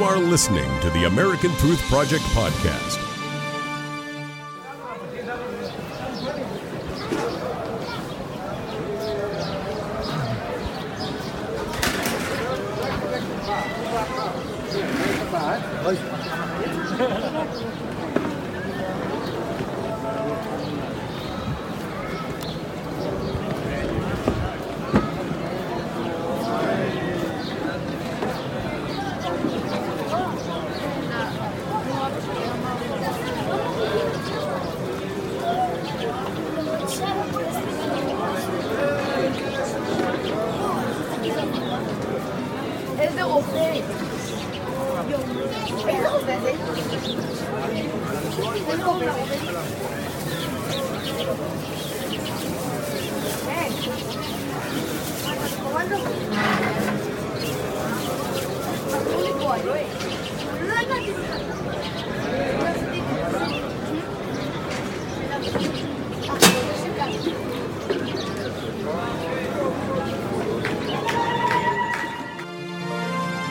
You are listening to the American Truth Project podcast. 근데 없대. 빼서 없대. 빼서 없대. 완전. 아, 돌릴 거야, 이거. 올라가지.